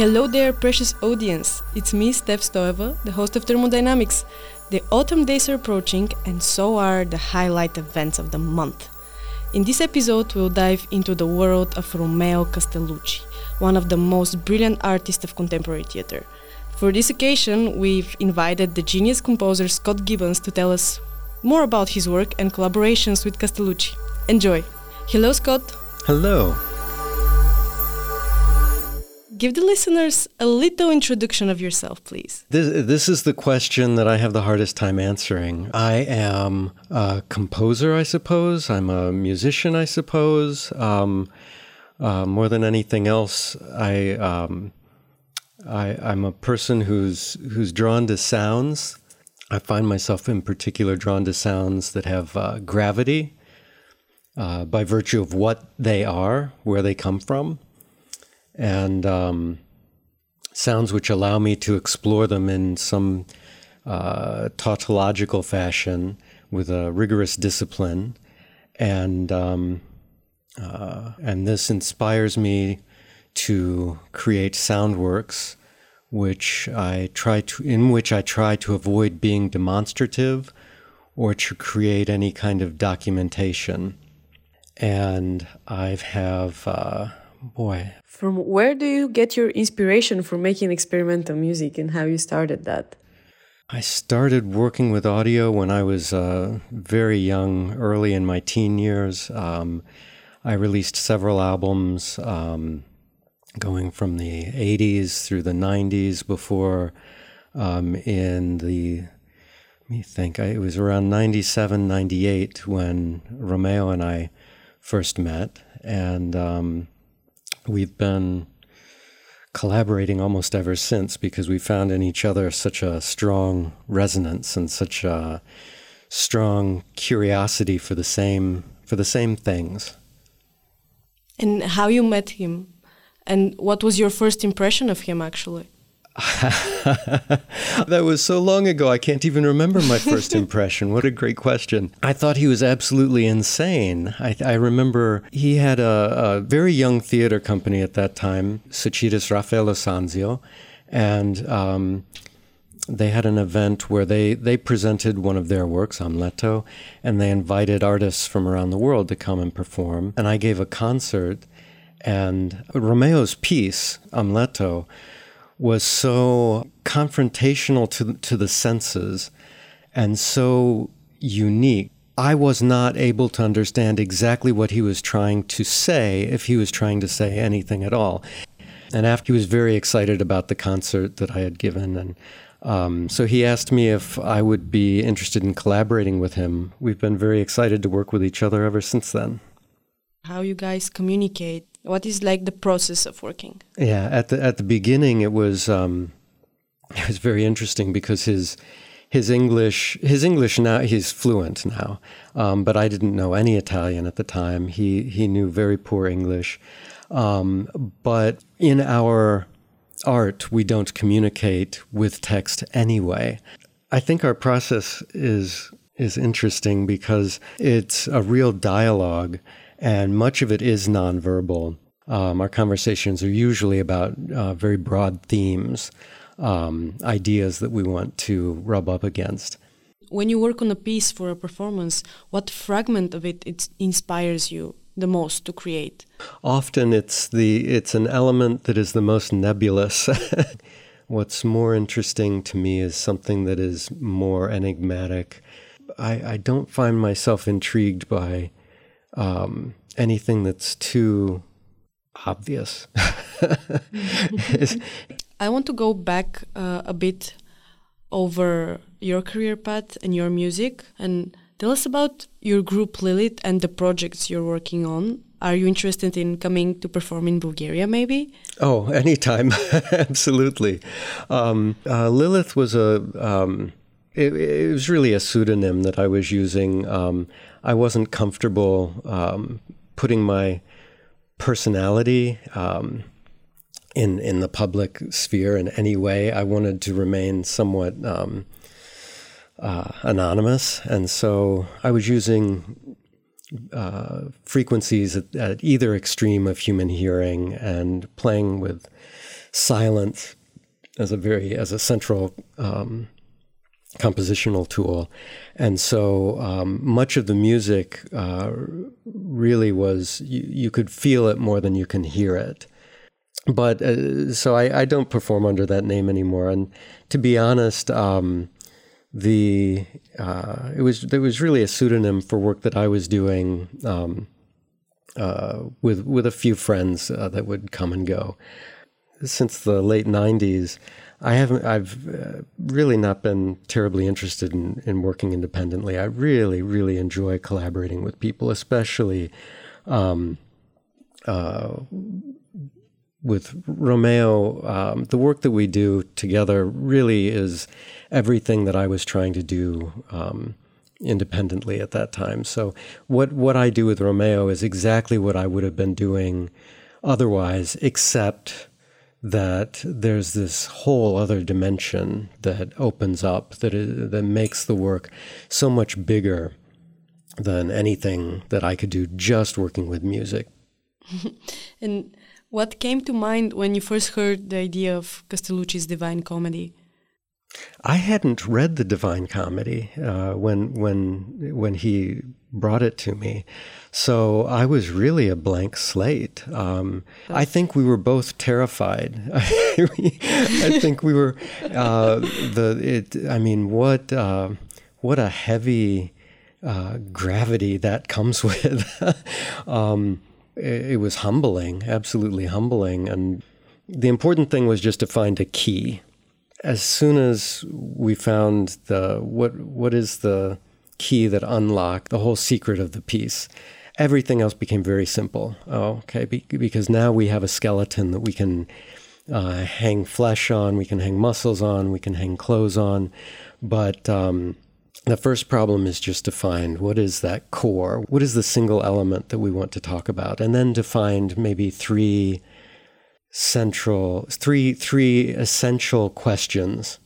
Hello there, precious audience. It's me, Steph Stoeva, the host of Thermodynamics. The autumn days are approaching, and so are the highlight events of the month. In this episode, we'll dive into the world of Romeo Castellucci, one of the most brilliant artists of contemporary theater. For this occasion, we've invited the genius composer Scott Gibbons to tell us more about his work and collaborations with Castellucci. Enjoy! Hello, Scott. Hello. Give the listeners a little introduction of yourself, please. This, this is the question that I have the hardest time answering. I am a composer, I suppose. I'm a musician, I suppose. Um, uh, more than anything else, I, um, I, I'm a person who's who's drawn to sounds. I find myself in particular drawn to sounds that have uh, gravity uh, by virtue of what they are, where they come from and um, sounds which allow me to explore them in some uh, tautological fashion with a rigorous discipline, and um, uh, and this inspires me to create sound works, which I try to in which I try to avoid being demonstrative, or to create any kind of documentation, and I have. Uh, boy. From where do you get your inspiration for making experimental music and how you started that? I started working with audio when I was uh, very young, early in my teen years. Um, I released several albums um, going from the 80s through the 90s before um, in the let me think it was around 97 98 when romeo and i first met and um, we've been collaborating almost ever since because we found in each other such a strong resonance and such a strong curiosity for the same for the same things. And how you met him and what was your first impression of him actually? that was so long ago, I can't even remember my first impression. What a great question. I thought he was absolutely insane. I, I remember he had a, a, very young theater company at that time, Societas Raffaello Sanzio, and um, they had an event where they, they presented one of their works, Amleto, and they invited artists from around the world to come and perform. And I gave a concert, and Romeo's piece, Amleto, was so confrontational to, to the senses and so unique. I was not able to understand exactly what he was trying to say, if he was trying to say anything at all. And after he was very excited about the concert that I had given, and um, so he asked me if I would be interested in collaborating with him. We've been very excited to work with each other ever since then. How you guys communicate what is like the process of working? Yeah, at the at the beginning, it was um, it was very interesting because his his English his English now he's fluent now, um, but I didn't know any Italian at the time. He he knew very poor English, um, but in our art we don't communicate with text anyway. I think our process is is interesting because it's a real dialogue and much of it is nonverbal. Um, our conversations are usually about uh, very broad themes, um, ideas that we want to rub up against. When you work on a piece for a performance, what fragment of it, it inspires you the most to create? Often it's the it's an element that is the most nebulous. What's more interesting to me is something that is more enigmatic. I, I don't find myself intrigued by um, anything that's too obvious. I want to go back uh, a bit over your career path and your music and tell us about your group Lilith and the projects you're working on. Are you interested in coming to perform in Bulgaria, maybe? Oh, anytime. Absolutely. Um, uh, Lilith was a. Um, it, it, was really a pseudonym that I was using. Um, I wasn't comfortable um, putting my personality um, in in the public sphere in any way. I wanted to remain somewhat um, uh, anonymous, and so I was using uh, frequencies at, at, either extreme of human hearing and playing with silence as a very as a central um, compositional tool, and so um, much of the music uh, really was you, you, could feel it more than you can hear it. But uh, so I, I, don't perform under that name anymore, and to be honest, um, the uh, it was there was really a pseudonym for work that I was doing. Um, uh, with with a few friends uh, that would come and go. Since the late '90s, I haven't. I've uh, really not been terribly interested in, in working independently. I really, really enjoy collaborating with people, especially um, uh, with Romeo. Um, the work that we do together really is everything that I was trying to do. Um, independently at that time. So what what I do with Romeo is exactly what I would have been doing otherwise, except that there's this whole other dimension that opens up that is, that makes the work so much bigger than anything that I could do just working with music. and what came to mind when you first heard the idea of Castellucci's Divine Comedy? I hadn't read the Divine Comedy uh, when when when he brought it to me, so I was really a blank slate. Um, I think we were both terrified. I think we were uh, the it. I mean, what uh, what a heavy uh, gravity that comes with. um, it, it was humbling, absolutely humbling, and the important thing was just to find a key as soon as we found the what what is the key that unlocked the whole secret of the piece, everything else became very simple. Oh, okay, Be- because now we have a skeleton that we can uh, hang flesh on, we can hang muscles on, we can hang clothes on, but um, the first problem is just to find what is that core, what is the single element that we want to talk about, and then to find maybe three central three three essential questions.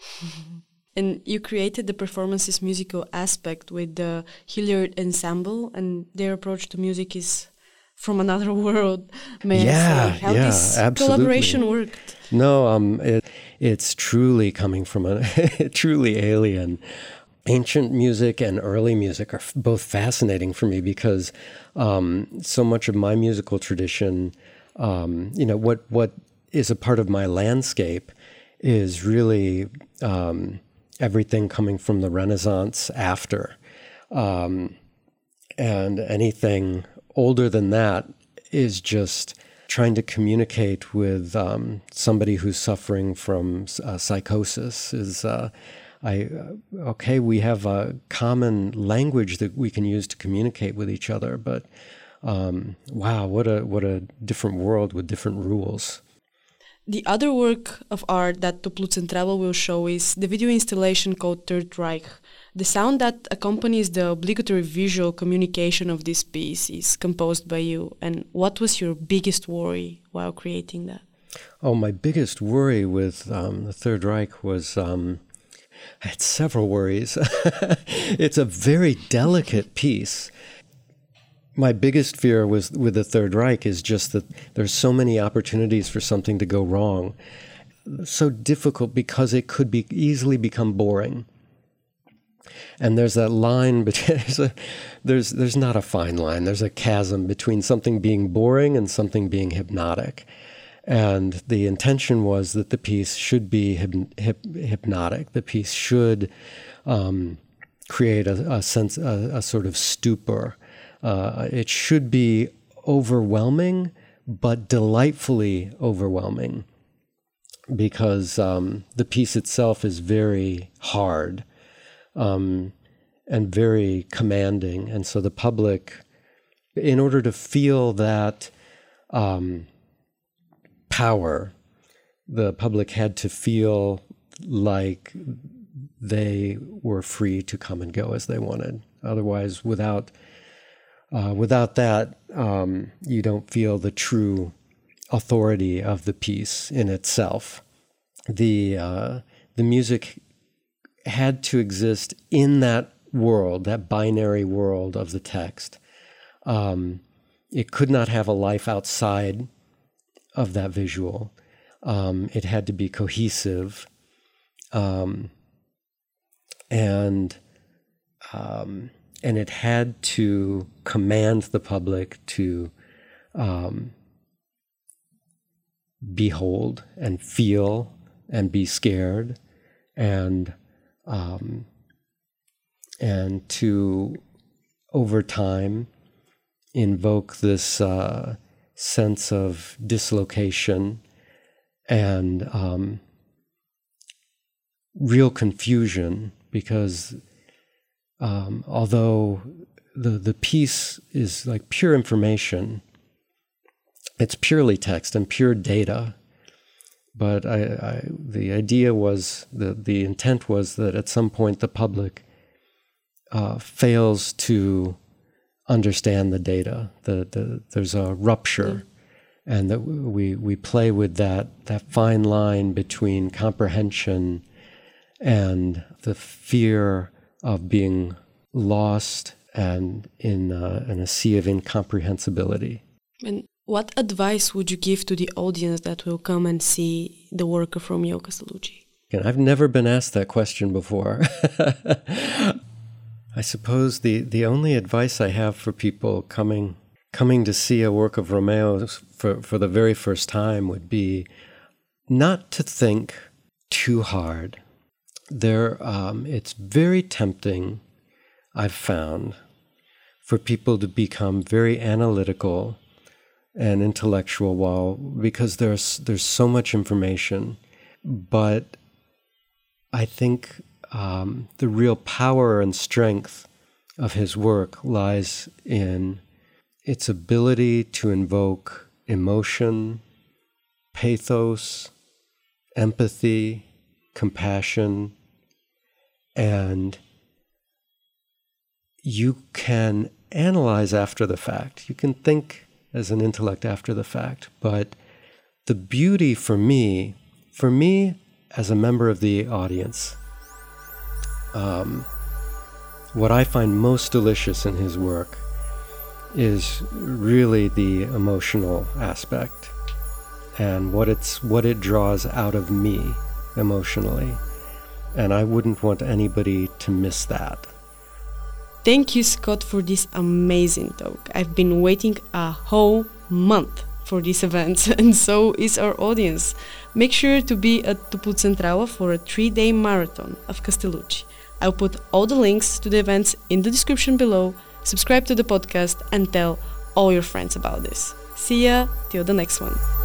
And you created the performance's musical aspect with the Hilliard Ensemble, and their approach to music is from another world. May yeah, I say? How yeah, this absolutely. collaboration worked? No, um, it, it's truly coming from a truly alien. Ancient music and early music are f- both fascinating for me because um, so much of my musical tradition um, you know what what is a part of my landscape is really um, everything coming from the Renaissance after, um, and anything older than that is just trying to communicate with um, somebody who's suffering from uh, psychosis. Is uh, I uh, okay? We have a common language that we can use to communicate with each other, but um, wow, what a what a different world with different rules. The other work of art that Toplocentrala will show is the video installation called Third Reich. The sound that accompanies the obligatory visual communication of this piece is composed by you. And what was your biggest worry while creating that? Oh, my biggest worry with um, the Third Reich was um, I had several worries. it's a very delicate piece my biggest fear was with the Third Reich is just that there's so many opportunities for something to go wrong. So difficult because it could be easily become boring. And there's that line, but there's, a, there's there's not a fine line. There's a chasm between something being boring and something being hypnotic. And the intention was that the piece should be hyp, hyp, hypnotic. The piece should um, create a, a sense, a, a sort of stupor uh, it should be overwhelming, but delightfully overwhelming because um, the piece itself is very hard um, and very commanding. And so the public, in order to feel that um, power, the public had to feel like they were free to come and go as they wanted. Otherwise, without uh, without that, um, you don't feel the true authority of the piece in itself. The uh, the music had to exist in that world, that binary world of the text. Um, it could not have a life outside of that visual. Um, it had to be cohesive. Um, and um, and it had to command the public to um, behold and feel and be scared and um, and to over time invoke this uh, sense of dislocation and um, real confusion because um, although the the piece is like pure information, it's purely text and pure data. But I, I, the idea was the the intent was that at some point the public uh, fails to understand the data. The, the there's a rupture, and that we we play with that that fine line between comprehension and the fear of being lost and in, uh, in a sea of incomprehensibility. And what advice would you give to the audience that will come and see the work of Romeo Castellucci? And I've never been asked that question before. I suppose the, the only advice I have for people coming coming to see a work of Romeo for, for the very first time would be not to think too hard there um, it's very tempting i've found for people to become very analytical and intellectual while because there's there's so much information. But i think um, the real power and strength of his work lies in its ability to invoke emotion pathos empathy compassion, and you can analyze after the fact. You can think as an intellect after the fact. But the beauty for me, for me as a member of the audience, um, what I find most delicious in his work is really the emotional aspect and what it's what it draws out of me emotionally. And I wouldn't want anybody to miss that. Thank you, Scott, for this amazing talk. I've been waiting a whole month for this event, and so is our audience. Make sure to be at Toplocentrala for a three day marathon of Castellucci. I'll put all the links to the events in the description below. Subscribe to the podcast and tell all your friends about this. See ya till the next one.